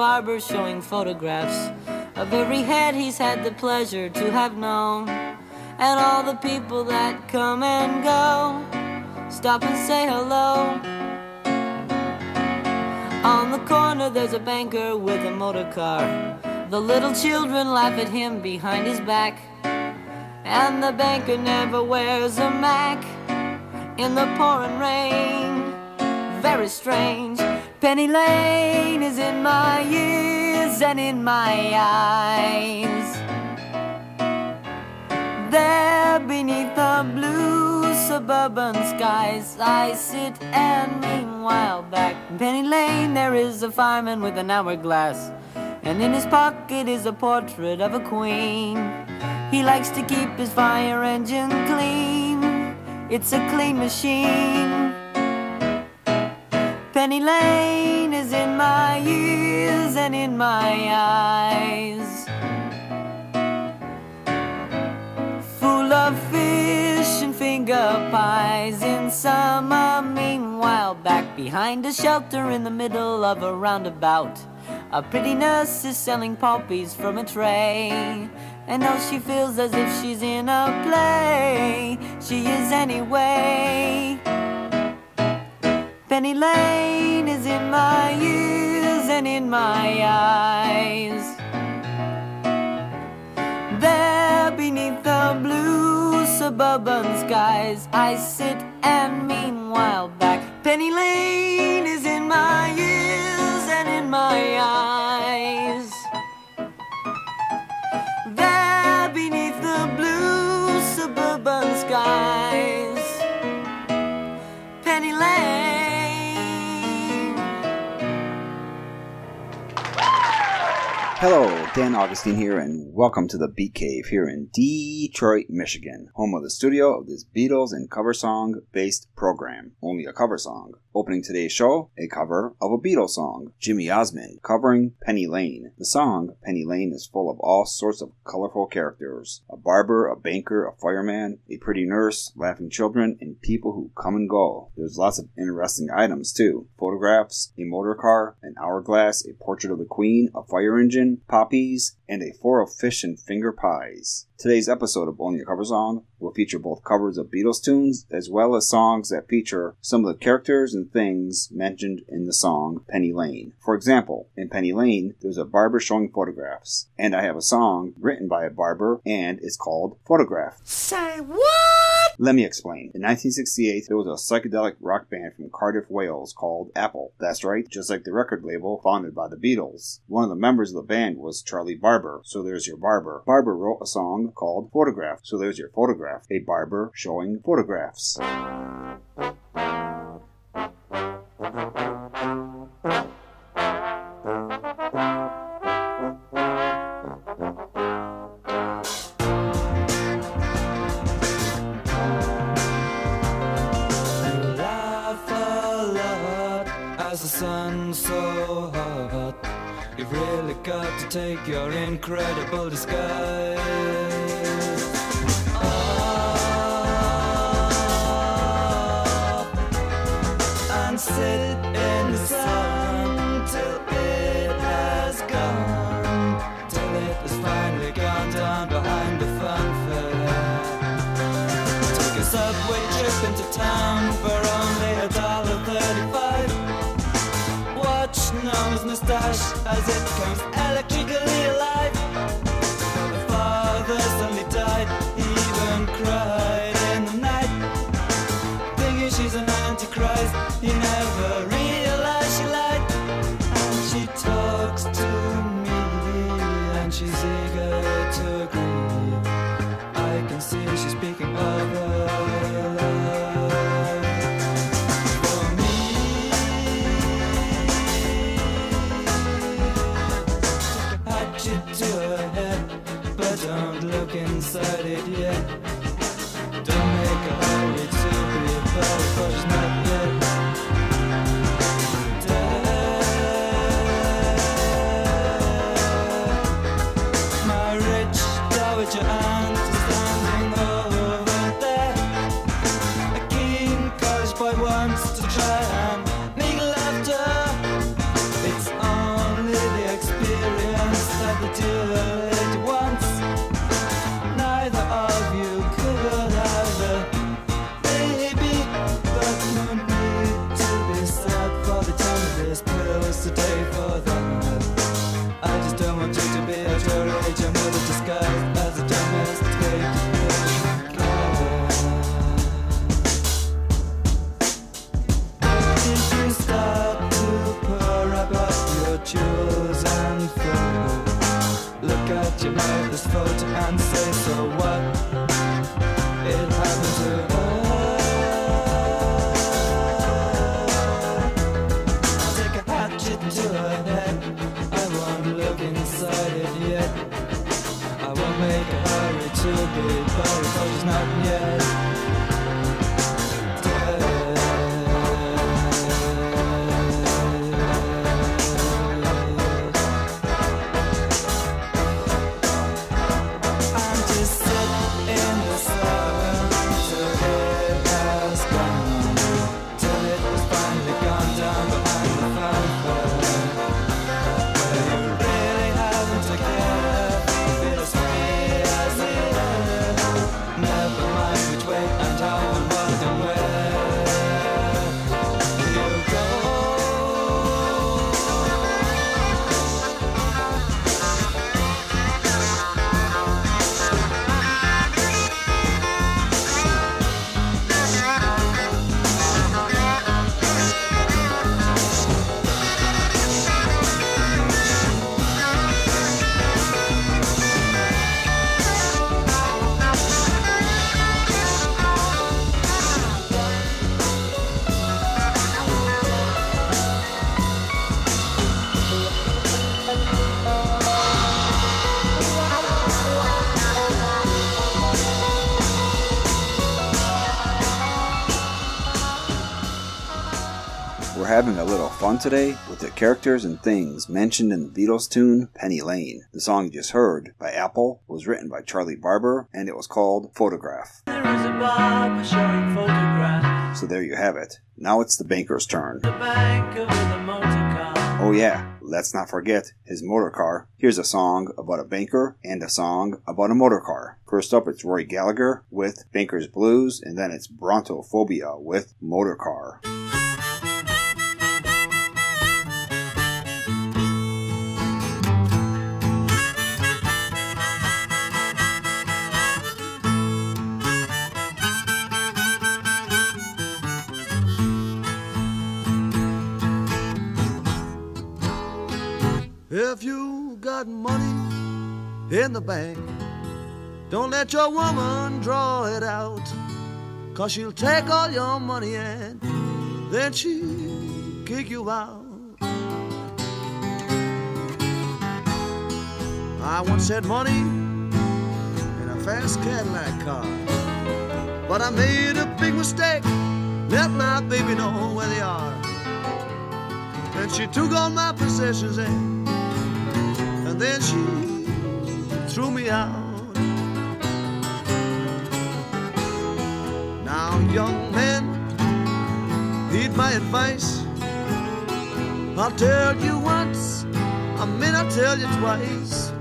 Barber showing photographs of every head he's had the pleasure to have known, and all the people that come and go. Stop and say hello. On the corner, there's a banker with a motor car. The little children laugh at him behind his back, and the banker never wears a Mac in the pouring rain. Very strange. Penny Lane is in my ears and in my eyes. There beneath the blue suburban skies, I sit and meanwhile back in Penny Lane there is a fireman with an hourglass, and in his pocket is a portrait of a queen. He likes to keep his fire engine clean. It's a clean machine. Penny Lane is in my ears and in my eyes. Full of fish and finger pies in summer. Meanwhile, back behind a shelter in the middle of a roundabout, a pretty nurse is selling poppies from a tray. And now she feels as if she's in a play. She is anyway. Penny Lane is in my ears and in my eyes. There beneath the blue suburban skies, I sit and meanwhile back. Penny Lane is in my ears and in my eyes. Hello, Dan Augustine here, and welcome to the Beat Cave here in Detroit, Michigan, home of the studio of this Beatles and cover song based program. Only a cover song. Opening today's show, a cover of a Beatles song, Jimmy Osmond covering Penny Lane. The song, Penny Lane, is full of all sorts of colorful characters a barber, a banker, a fireman, a pretty nurse, laughing children, and people who come and go. There's lots of interesting items too photographs, a motor car, an hourglass, a portrait of the Queen, a fire engine, poppies, and a four of fish and finger pies. Today's episode of Only a Cover Song will feature both covers of Beatles tunes as well as songs that feature some of the characters and things mentioned in the song Penny Lane. For example, in Penny Lane, there's a barber showing photographs, and I have a song written by a barber and it's called Photograph. Say what? Let me explain. In 1968, there was a psychedelic rock band from Cardiff, Wales called Apple. That's right, just like the record label founded by the Beatles. One of the members of the band was Charlie Barber, so there's your barber. Barber wrote a song called Photograph, so there's your photograph. A barber showing photographs. To her head, but don't look inside it yet. Don't make a hurry to be bad, photo and say, so what? It happened to her. I'll take a hatchet to her head. I won't look inside it yet. I won't make a hurry to be she's not yet. And fun today with the characters and things mentioned in the Beatles tune Penny Lane. The song you just heard by Apple was written by Charlie Barber and it was called Photograph. There is a barber showing photographs. So there you have it. Now it's the banker's turn. The banker with motor car. Oh yeah, let's not forget his motor car. Here's a song about a banker and a song about a motor car. First up, it's Rory Gallagher with Banker's Blues, and then it's Brontophobia with Motor Car. If you got money in the bank, don't let your woman draw it out. Cause she'll take all your money and then she'll kick you out. I once had money in a fast Cadillac car. But I made a big mistake. Let my baby know where they are. And she took all my possessions and then she threw me out. Now, young man, heed my advice. I'll tell you once, I may not tell you twice.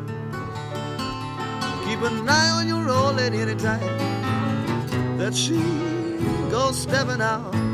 Keep an eye on your old lady anytime that she goes stepping out.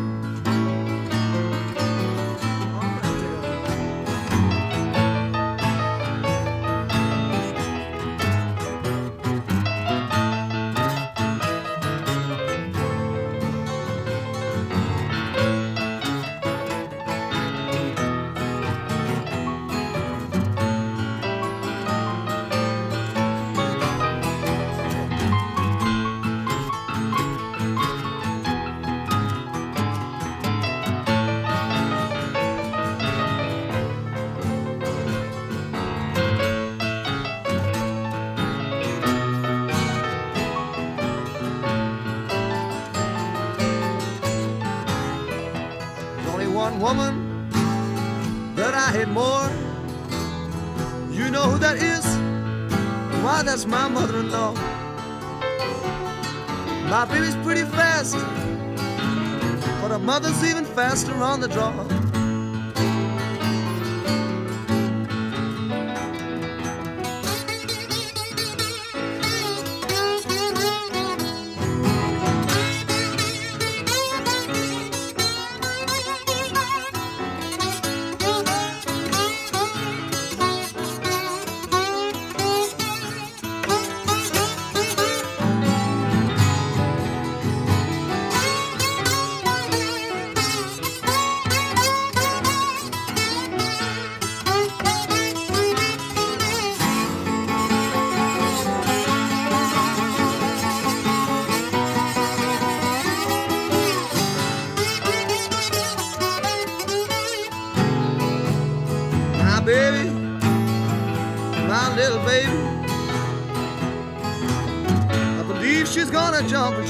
Faster on the draw.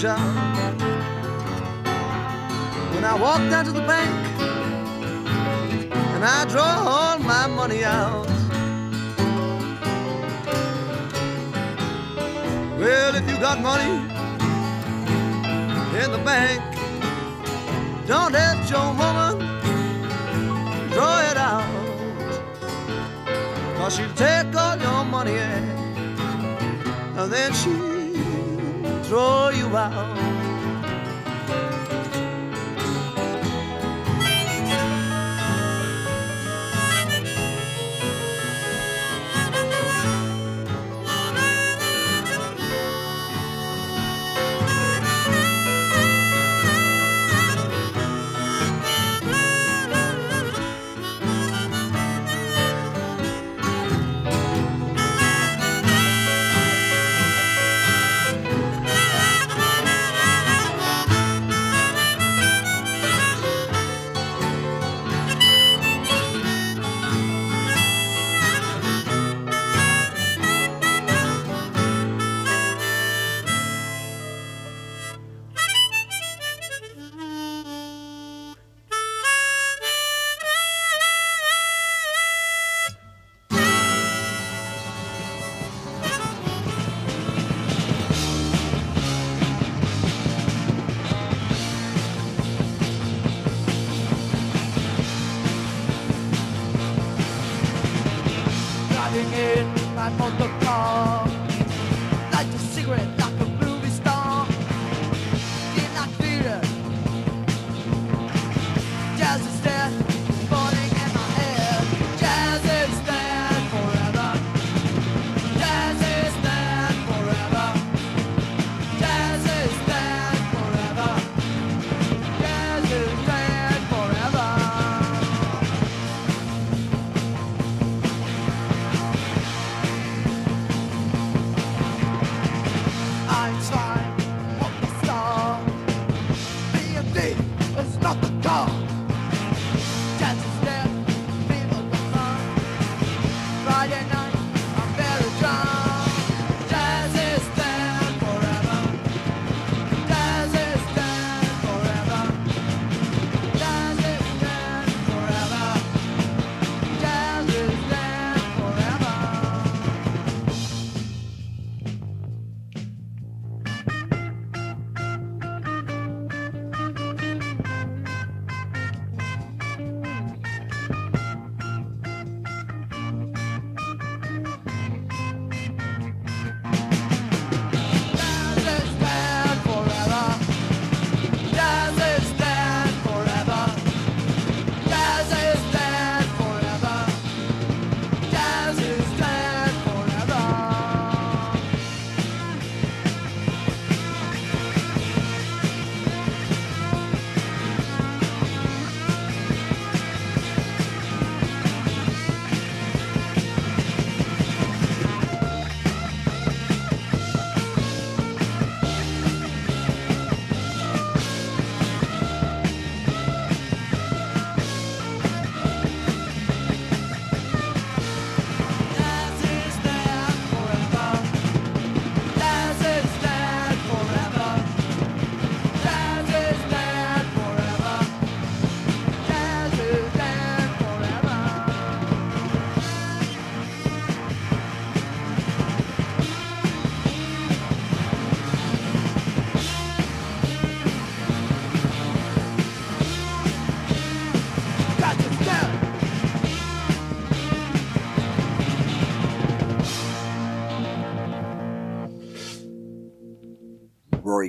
Gonna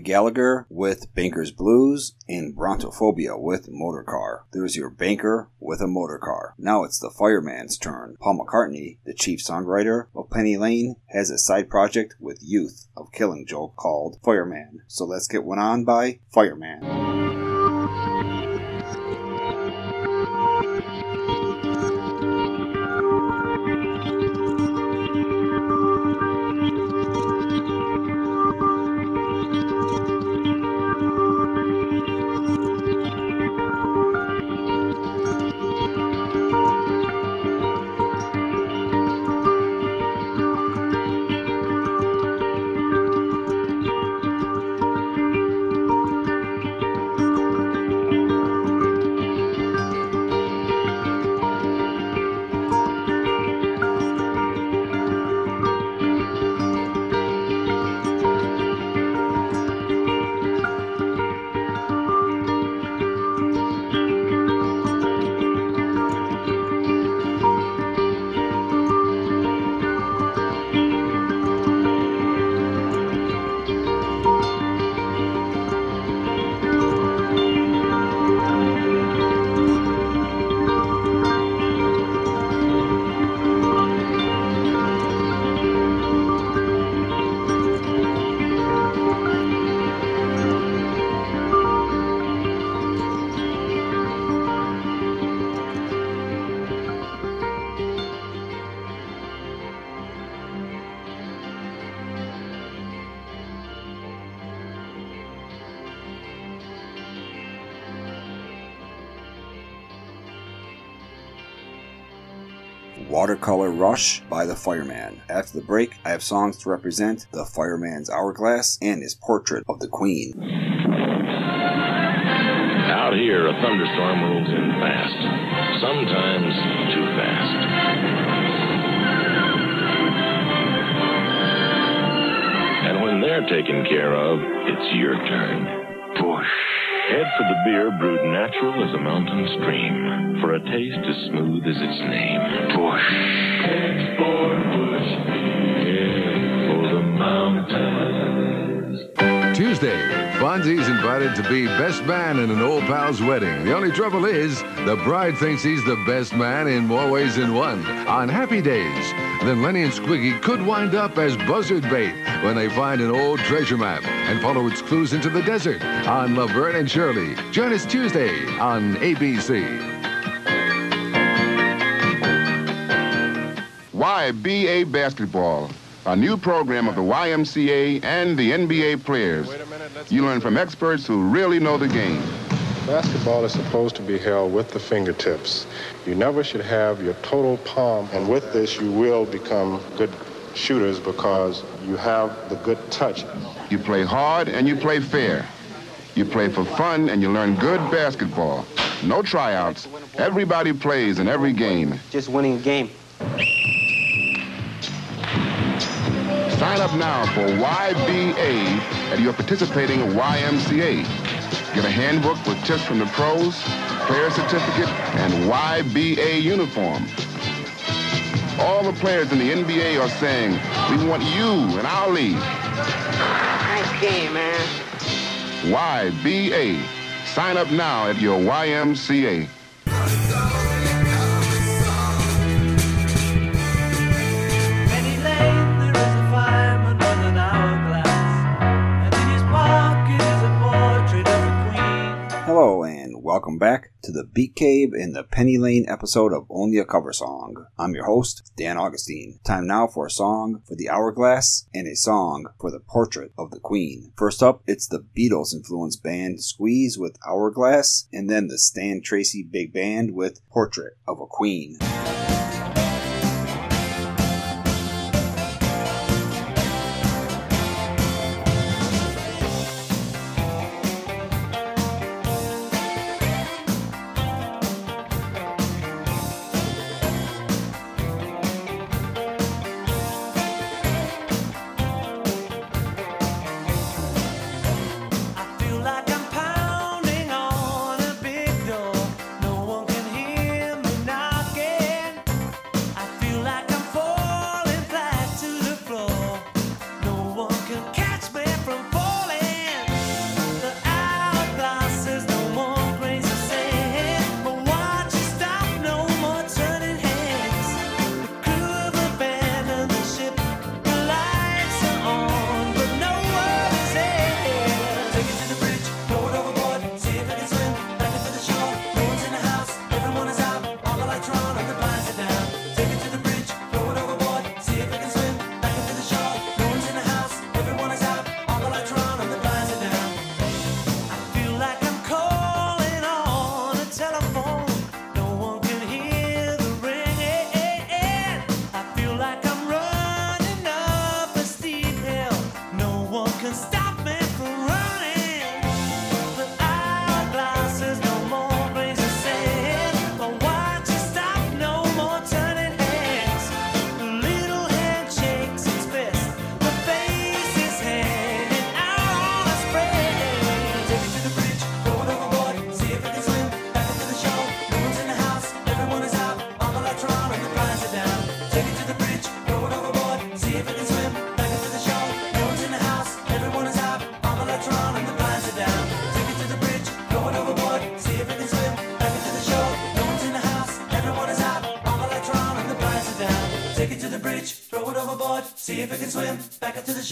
Gallagher with Banker's Blues, and Brontophobia with Motorcar. There's your banker with a motorcar. Now it's the fireman's turn. Paul McCartney, the chief songwriter of Penny Lane, has a side project with Youth of Killing Joke called Fireman. So let's get one on by Fireman. Watercolor Rush by the Fireman. After the break, I have songs to represent the Fireman's Hourglass and his portrait of the Queen. Out here, a thunderstorm rolls in fast, sometimes too fast. And when they're taken care of, it's your turn. Head for the beer brewed natural as a mountain stream, for a taste as smooth as its name. Push. Head for Bush Head for the mountains. Tuesday, Fonzie's invited to be best man in an old pal's wedding. The only trouble is, the bride thinks he's the best man in more ways than one. On happy days, then Lenny and Squiggy could wind up as buzzard bait when they find an old treasure map and follow its clues into the desert on Laverne and Shirley. Join us Tuesday on ABC. YBA Basketball, a new program of the YMCA and the NBA players. You learn from experts who really know the game. Basketball is supposed to be held with the fingertips. You never should have your total palm, and with this, you will become good shooters because you have the good touch. You play hard and you play fair. You play for fun and you learn good basketball. No tryouts. Everybody plays in every game. Just winning a game. Sign up now for YBA at your participating YMCA. Get a handbook with tips from the pros, player certificate, and YBA uniform. All the players in the NBA are saying, we want you in our league. Nice game, man. YBA. Sign up now at your YMCA. Hello and welcome back to the Beat Cave in the Penny Lane episode of Only a Cover Song. I'm your host, Dan Augustine. Time now for a song for the Hourglass and a song for the Portrait of the Queen. First up, it's the Beatles influenced band Squeeze with Hourglass, and then the Stan Tracey Big Band with Portrait of a Queen.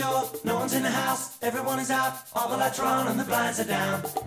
shore, no one's in the house, everyone is out, all the lights are on and the blinds are down.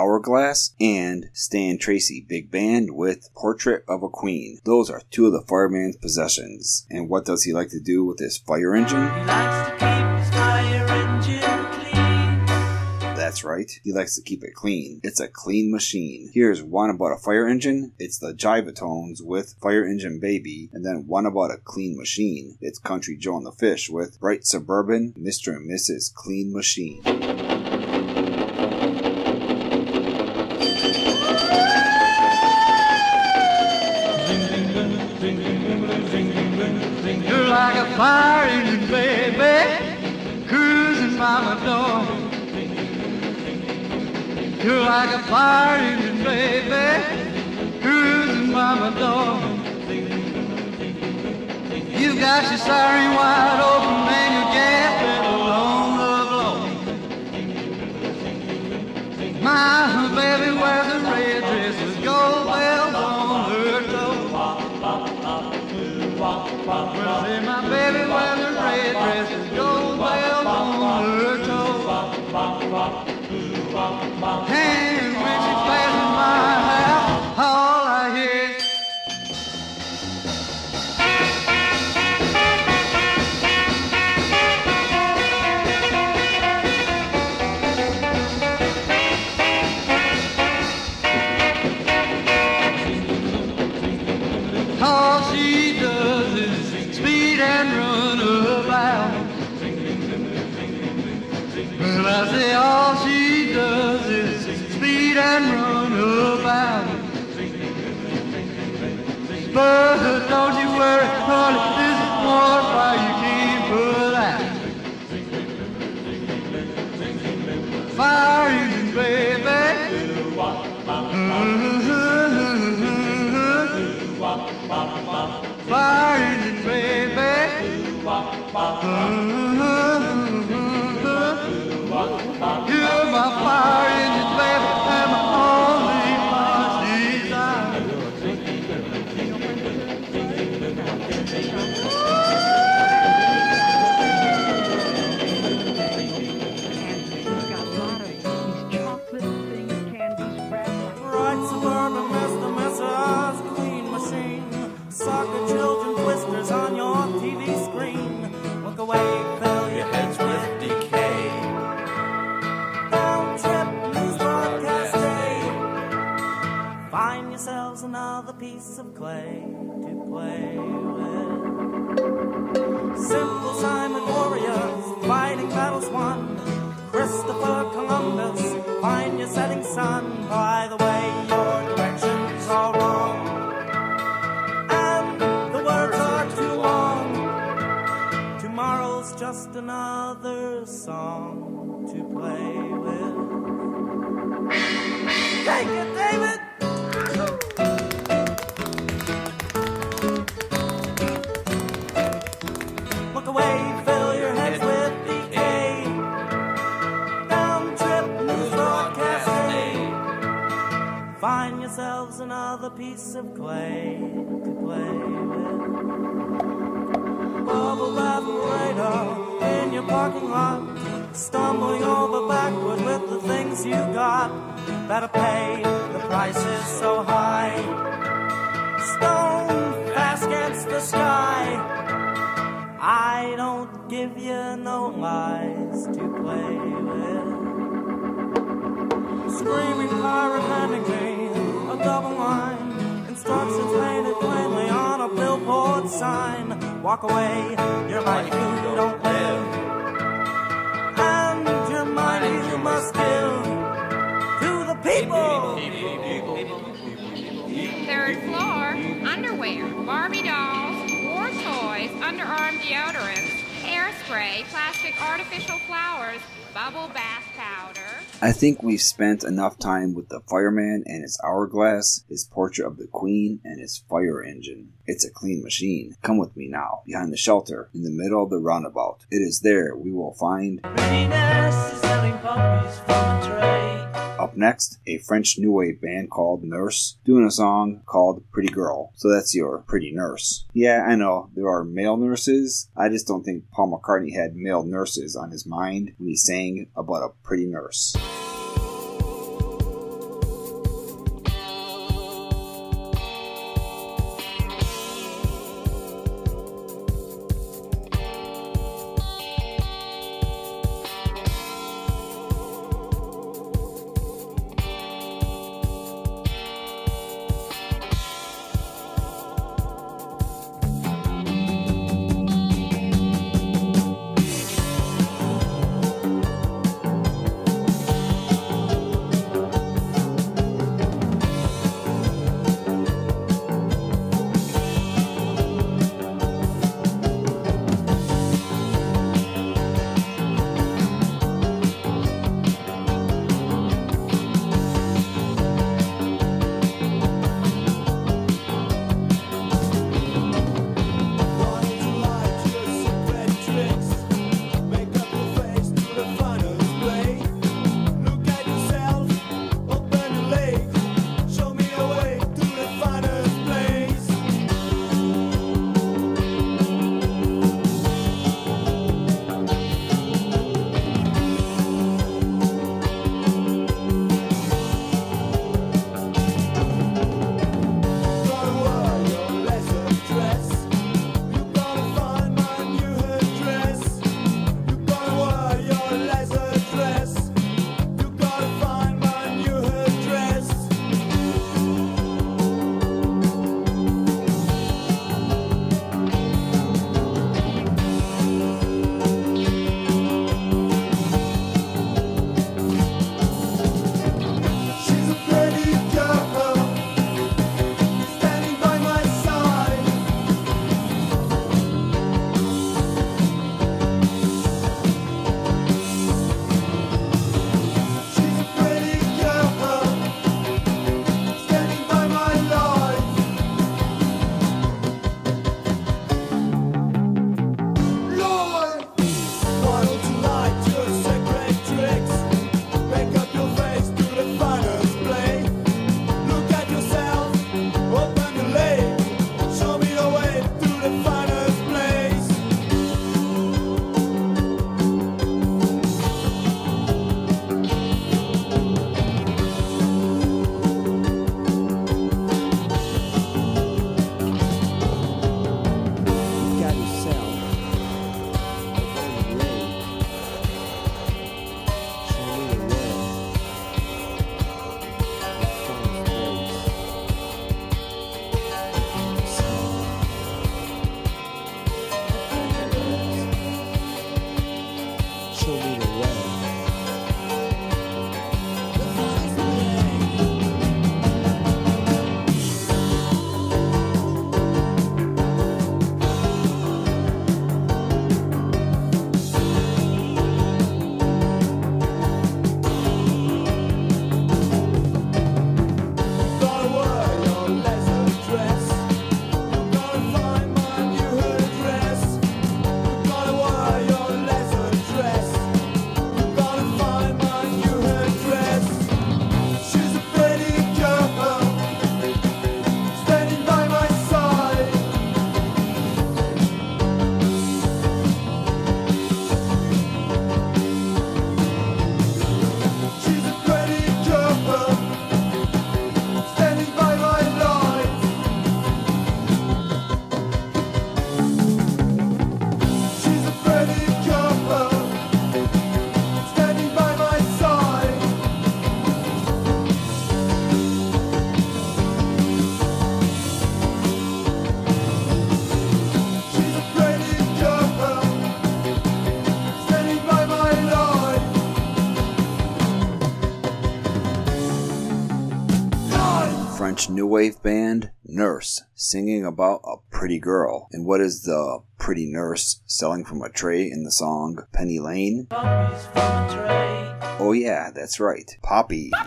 Hourglass, and Stan Tracey Big Band with Portrait of a Queen. Those are two of the fireman's possessions. And what does he like to do with his fire engine? He likes to keep his fire engine clean. That's right. He likes to keep it clean. It's a clean machine. Here's one about a fire engine. It's the Jiv-A-Tones with Fire Engine Baby. And then one about a clean machine. It's Country Joe and the Fish with Bright Suburban Mr. and Mrs. Clean Machine. You're like a fire engine, baby, cruising by my door. You've got your siren wide open and And when my house, all I hear is All she does is speed and run about. I say But don't you worry, this is more you clay to play with. Simple Simon warriors fighting battles won. Christopher Columbus, find your setting sun. By the way, your directions are wrong. And the words are too long. Tomorrow's just another song to play with. Take it, Find yourselves another piece of clay to play with. Bubble bath radar in your parking lot. Stumbling over backward with the things you got. Better pay, the price is so high. Stone fast against the sky. I don't give you no lies to play with. Screaming pyrokinetically, a double line. Instructions painted plainly on a billboard sign. Walk away, you're like you don't live. And your money you must give to the people. Third floor, underwear, Barbie dolls, war toys, underarm deodorants, hairspray, plastic artificial flowers, bubble bath powder. I think we've spent enough time with the fireman and his hourglass, his portrait of the queen, and his fire engine. It's a clean machine. Come with me now, behind the shelter, in the middle of the roundabout. It is there we will find. Up next, a French new wave band called Nurse doing a song called Pretty Girl. So that's your pretty nurse. Yeah, I know, there are male nurses. I just don't think Paul McCartney had male nurses on his mind when he sang about a pretty nurse. French wave band Nurse singing about a pretty girl. And what is the pretty nurse selling from a tray in the song Penny Lane? Oh, yeah, that's right. Poppies. Oh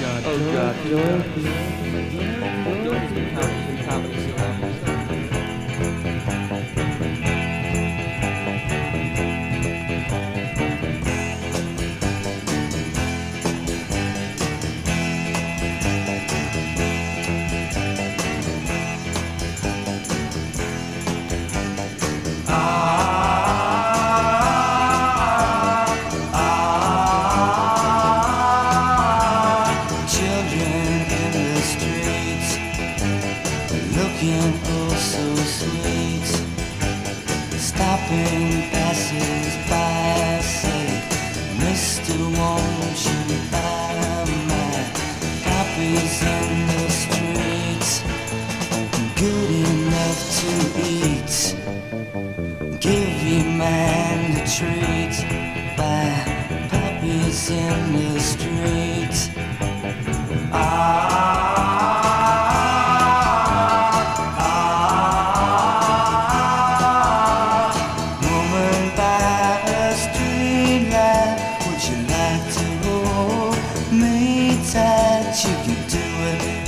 God! Oh God! Oh,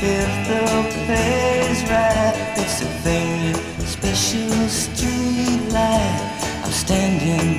if the pay's right. It's a very special street light. I'm standing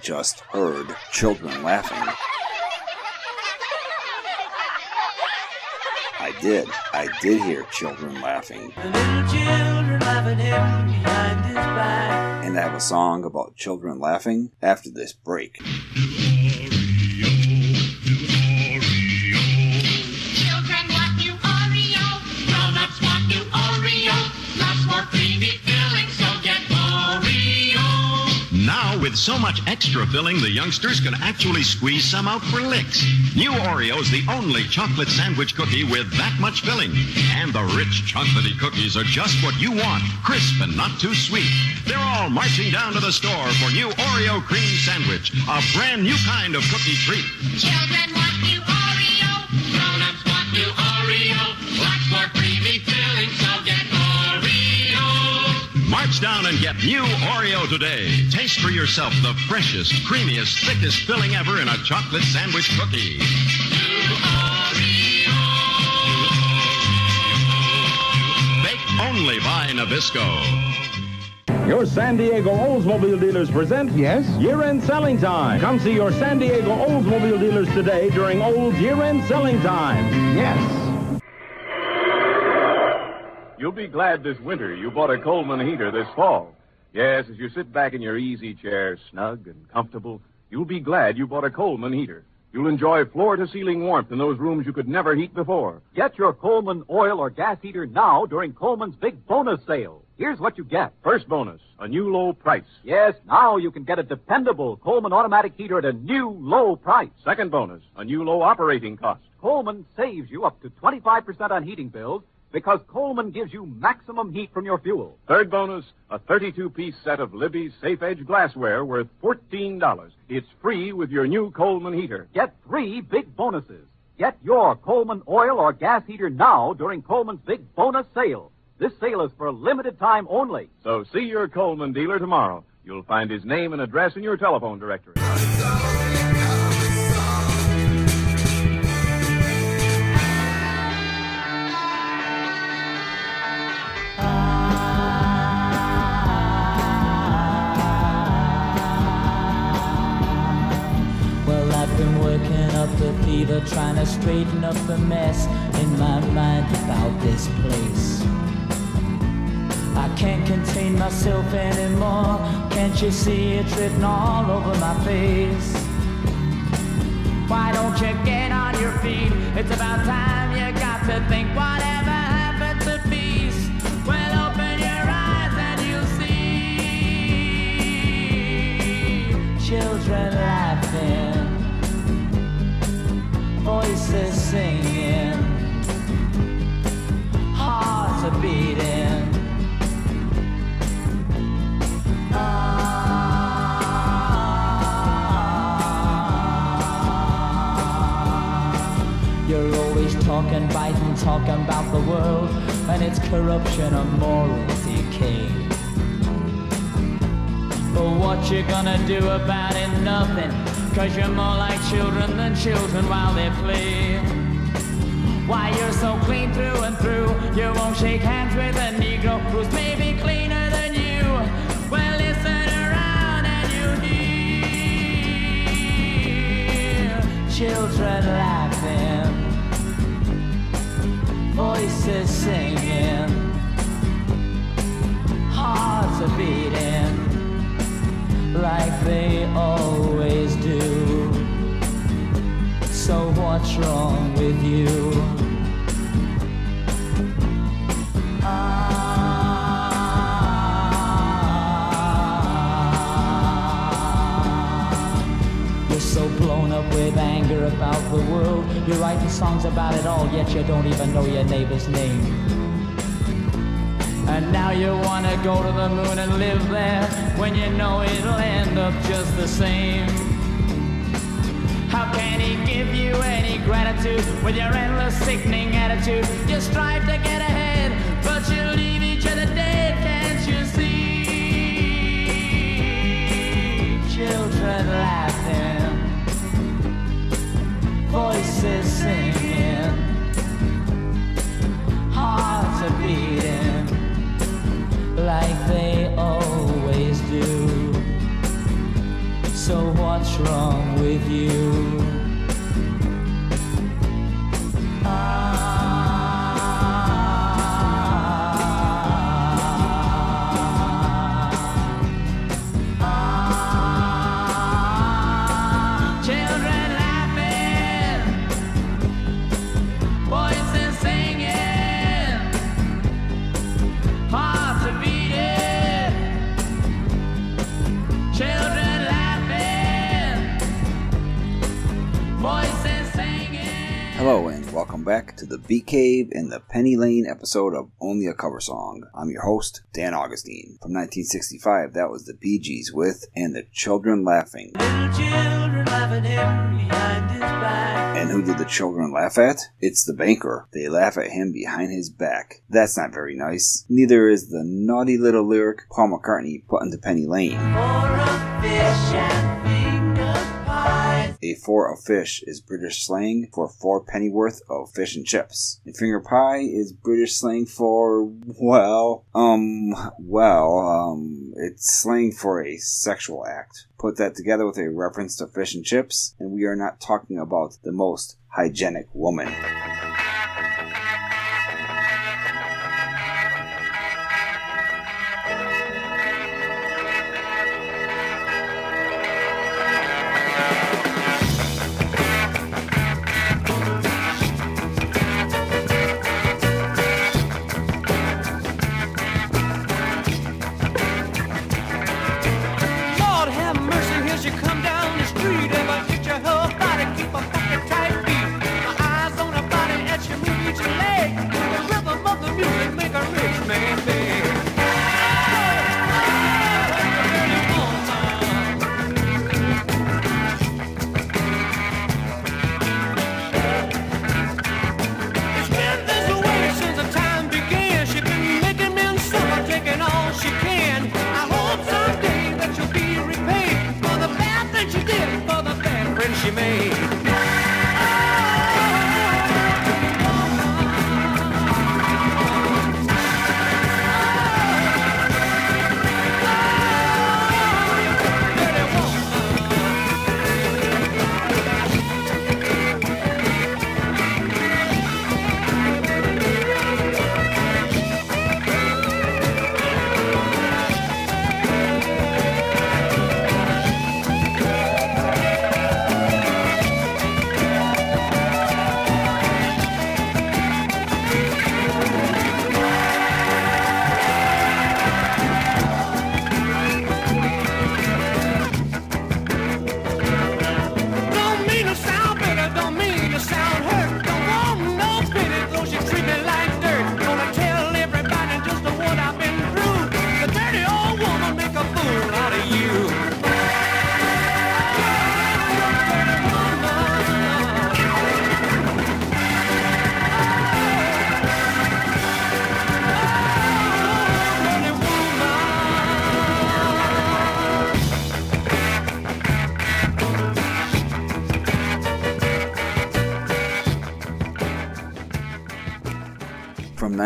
just heard children laughing. I did. I did hear children laughing. Children laughing him behind his back. And I have a song about children laughing after this break. So much extra filling, the youngsters can actually squeeze some out for licks. New Oreo's the only chocolate sandwich cookie with that much filling. And the rich chocolatey cookies are just what you want, crisp and not too sweet. They're all marching down to the store for new Oreo cream sandwich, a brand new kind of cookie treat. Children Rush down and get new Oreo today. Taste for yourself the freshest, creamiest, thickest filling ever in a chocolate sandwich cookie. Baked only by Nabisco. Your San Diego Oldsmobile dealers present yes year-end selling time. Come see your San Diego Oldsmobile dealers today during Olds year-end selling time. Yes. You'll be glad this winter you bought a Coleman heater this fall. Yes, as you sit back in your easy chair, snug and comfortable, you'll be glad you bought a Coleman heater. You'll enjoy floor to ceiling warmth in those rooms you could never heat before. Get your Coleman oil or gas heater now during Coleman's big bonus sale. Here's what you get. First bonus, a new low price. Yes, now you can get a dependable Coleman automatic heater at a new low price. Second bonus, a new low operating cost. Coleman saves you up to 25% on heating bills because Coleman gives you maximum heat from your fuel. Third bonus, a 32-piece set of Libbey's Safe Edge glassware worth $14. It's free with your new Coleman heater. Get three big bonuses. Get your Coleman oil or gas heater now during Coleman's big bonus sale. This sale is for a limited time only. So see your Coleman dealer tomorrow. You'll find his name and address in your telephone directory. Fever, trying to straighten up the mess in my mind about this place. I can't contain myself anymore. Can't you see it written all over my face? Why don't you get on your feet? It's about time you got to think whatever voices singing, hearts are beating. Ah. You're always talking, biting, talking about the world and its corruption and moral decay. But what you gonna do about it? Nothing. Cause you're more like children than children while they play. Why you're so clean through and through, you won't shake hands with a Negro who's maybe cleaner than you. Well, listen around and you hear children laughing, voices singing, hearts are beating like they always do. So what's wrong with you? Ah. You're so blown up with anger about the world. You're writing songs about it all, yet you don't even know your neighbor's name. And now you wanna go to the moon and live there when you know it'll end up just the same. How can he give you any gratitude with your endless sickening attitude? You strive to get ahead, but you leave each other dead, can't you see? Children laughing, voices singing, hearts are beating like they always do. So what's wrong with you? The Beat Cave in the Penny Lane episode of Only a Cover Song. I'm your host, Dan Augustine. From 1965, that was the Bee Gees with And the Children Laughing. Children laughing him behind his back. And who did the children laugh at? It's the banker. They laugh at him behind his back. That's not very nice. Neither is the naughty little lyric Paul McCartney put into Penny Lane. A four of fish is British slang for four pennyworth of fish and chips. And finger pie is British slang for, well, um, well, um, it's slang for a sexual act. Put that together with a reference to fish and chips, and we are not talking about the most hygienic woman.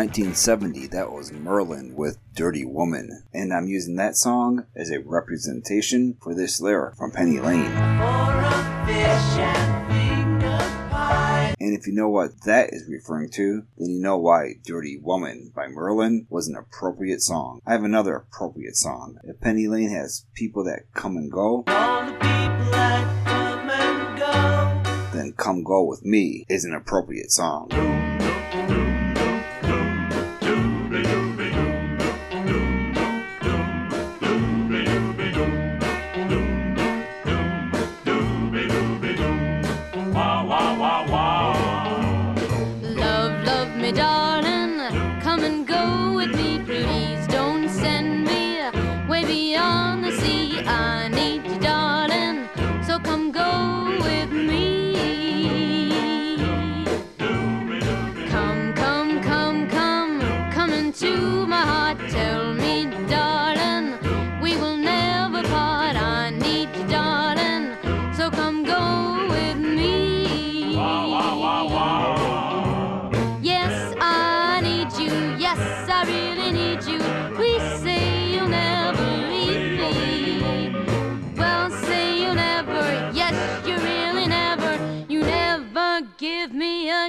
1970, that was Merlin with Dirty Woman. And I'm using that song as a representation for this lyric from Penny Lane. For a fish and. And if you know what that is referring to, then you know why Dirty Woman by Merlin was an appropriate song. I have another appropriate song. If Penny Lane has people that come and go, All the people that come and go. then Come Go With Me is an appropriate song.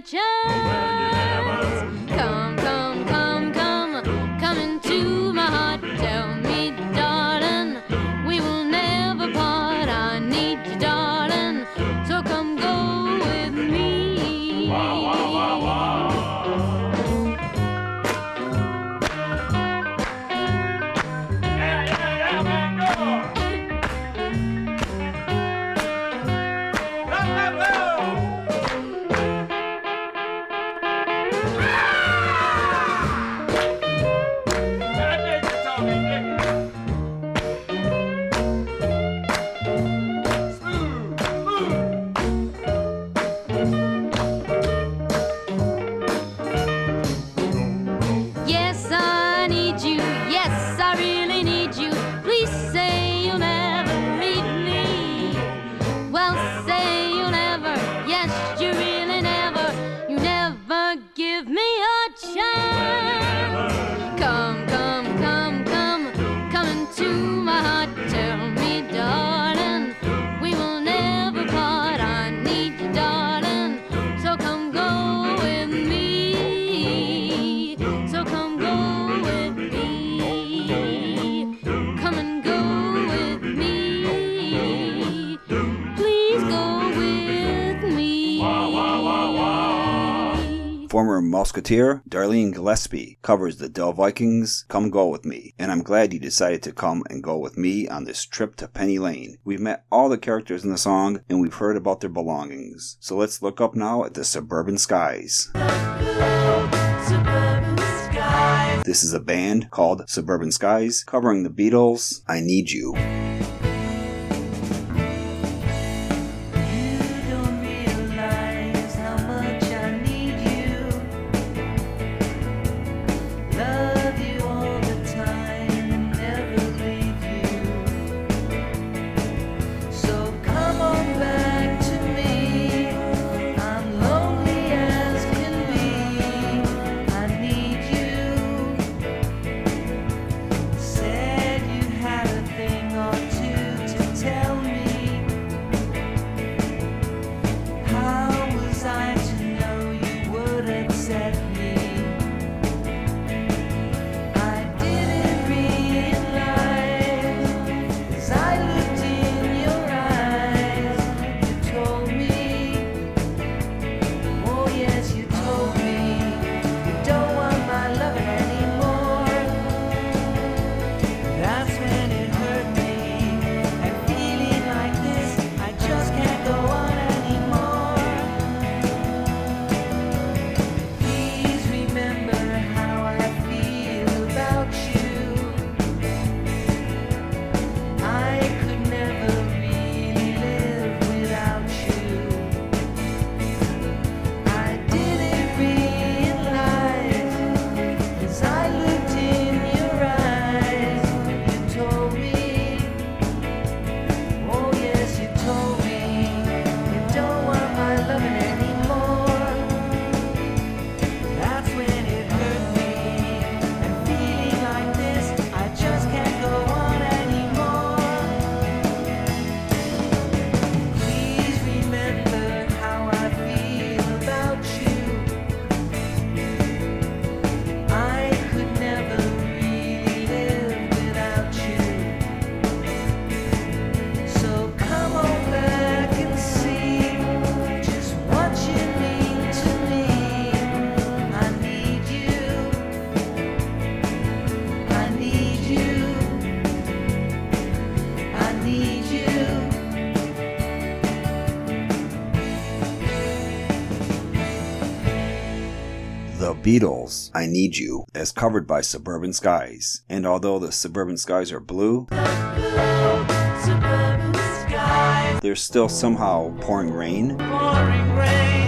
Chance. Come, former Mouseketeer Darlene Gillespie covers the Dell Vikings. Come go with me, and I'm glad you decided to come and go with me on this trip to Penny Lane. We've met all the characters in the song, and we've heard about their belongings. So let's look up now at the suburban skies. This is a band called Suburban Skies covering the Beatles' I Need You. Beatles' I Need You as covered by Suburban Skies. And although the Suburban Skies are blue, blue they're still somehow pouring rain. Pouring rain.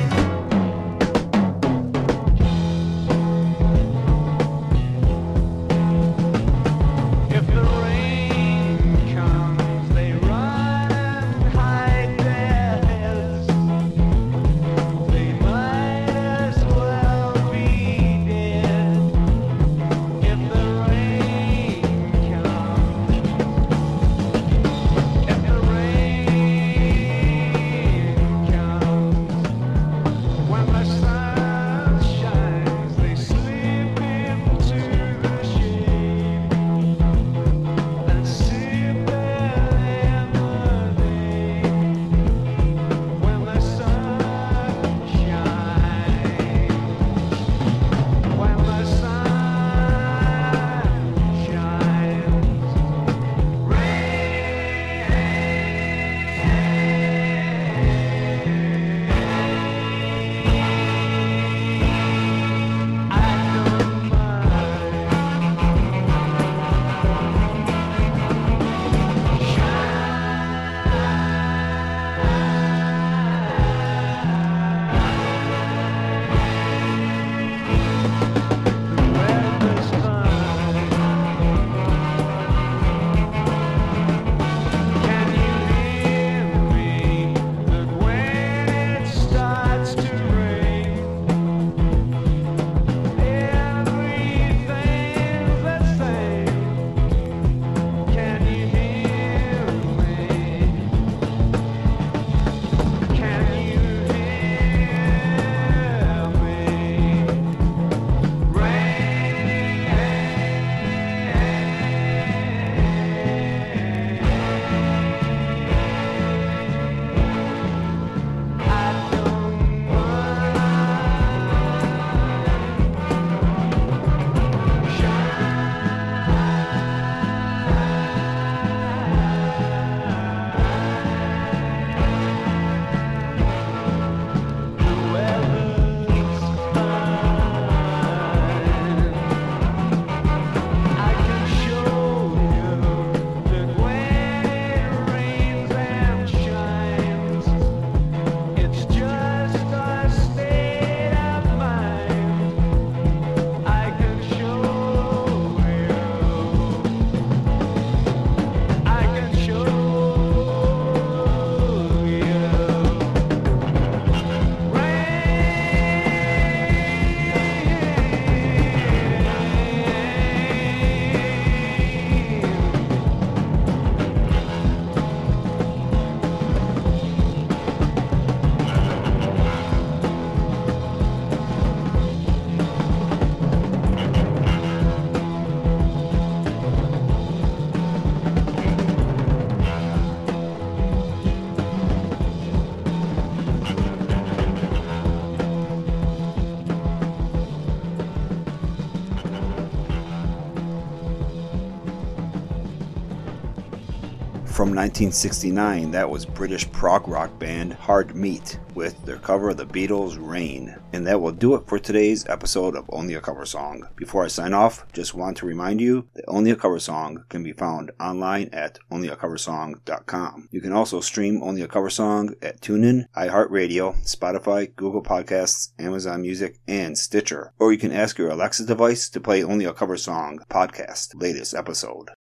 1969, that was British prog rock band Hard Meat with their cover of the Beatles' Rain. And that will do it for today's episode of Only a Cover Song. Before I sign off, just want to remind you that Only a Cover Song can be found online at onlyacoversong.com. You can also stream Only a Cover Song at TuneIn, iHeartRadio, Spotify, Google Podcasts, Amazon Music, and Stitcher. Or you can ask your Alexa device to play Only a Cover Song podcast latest episode.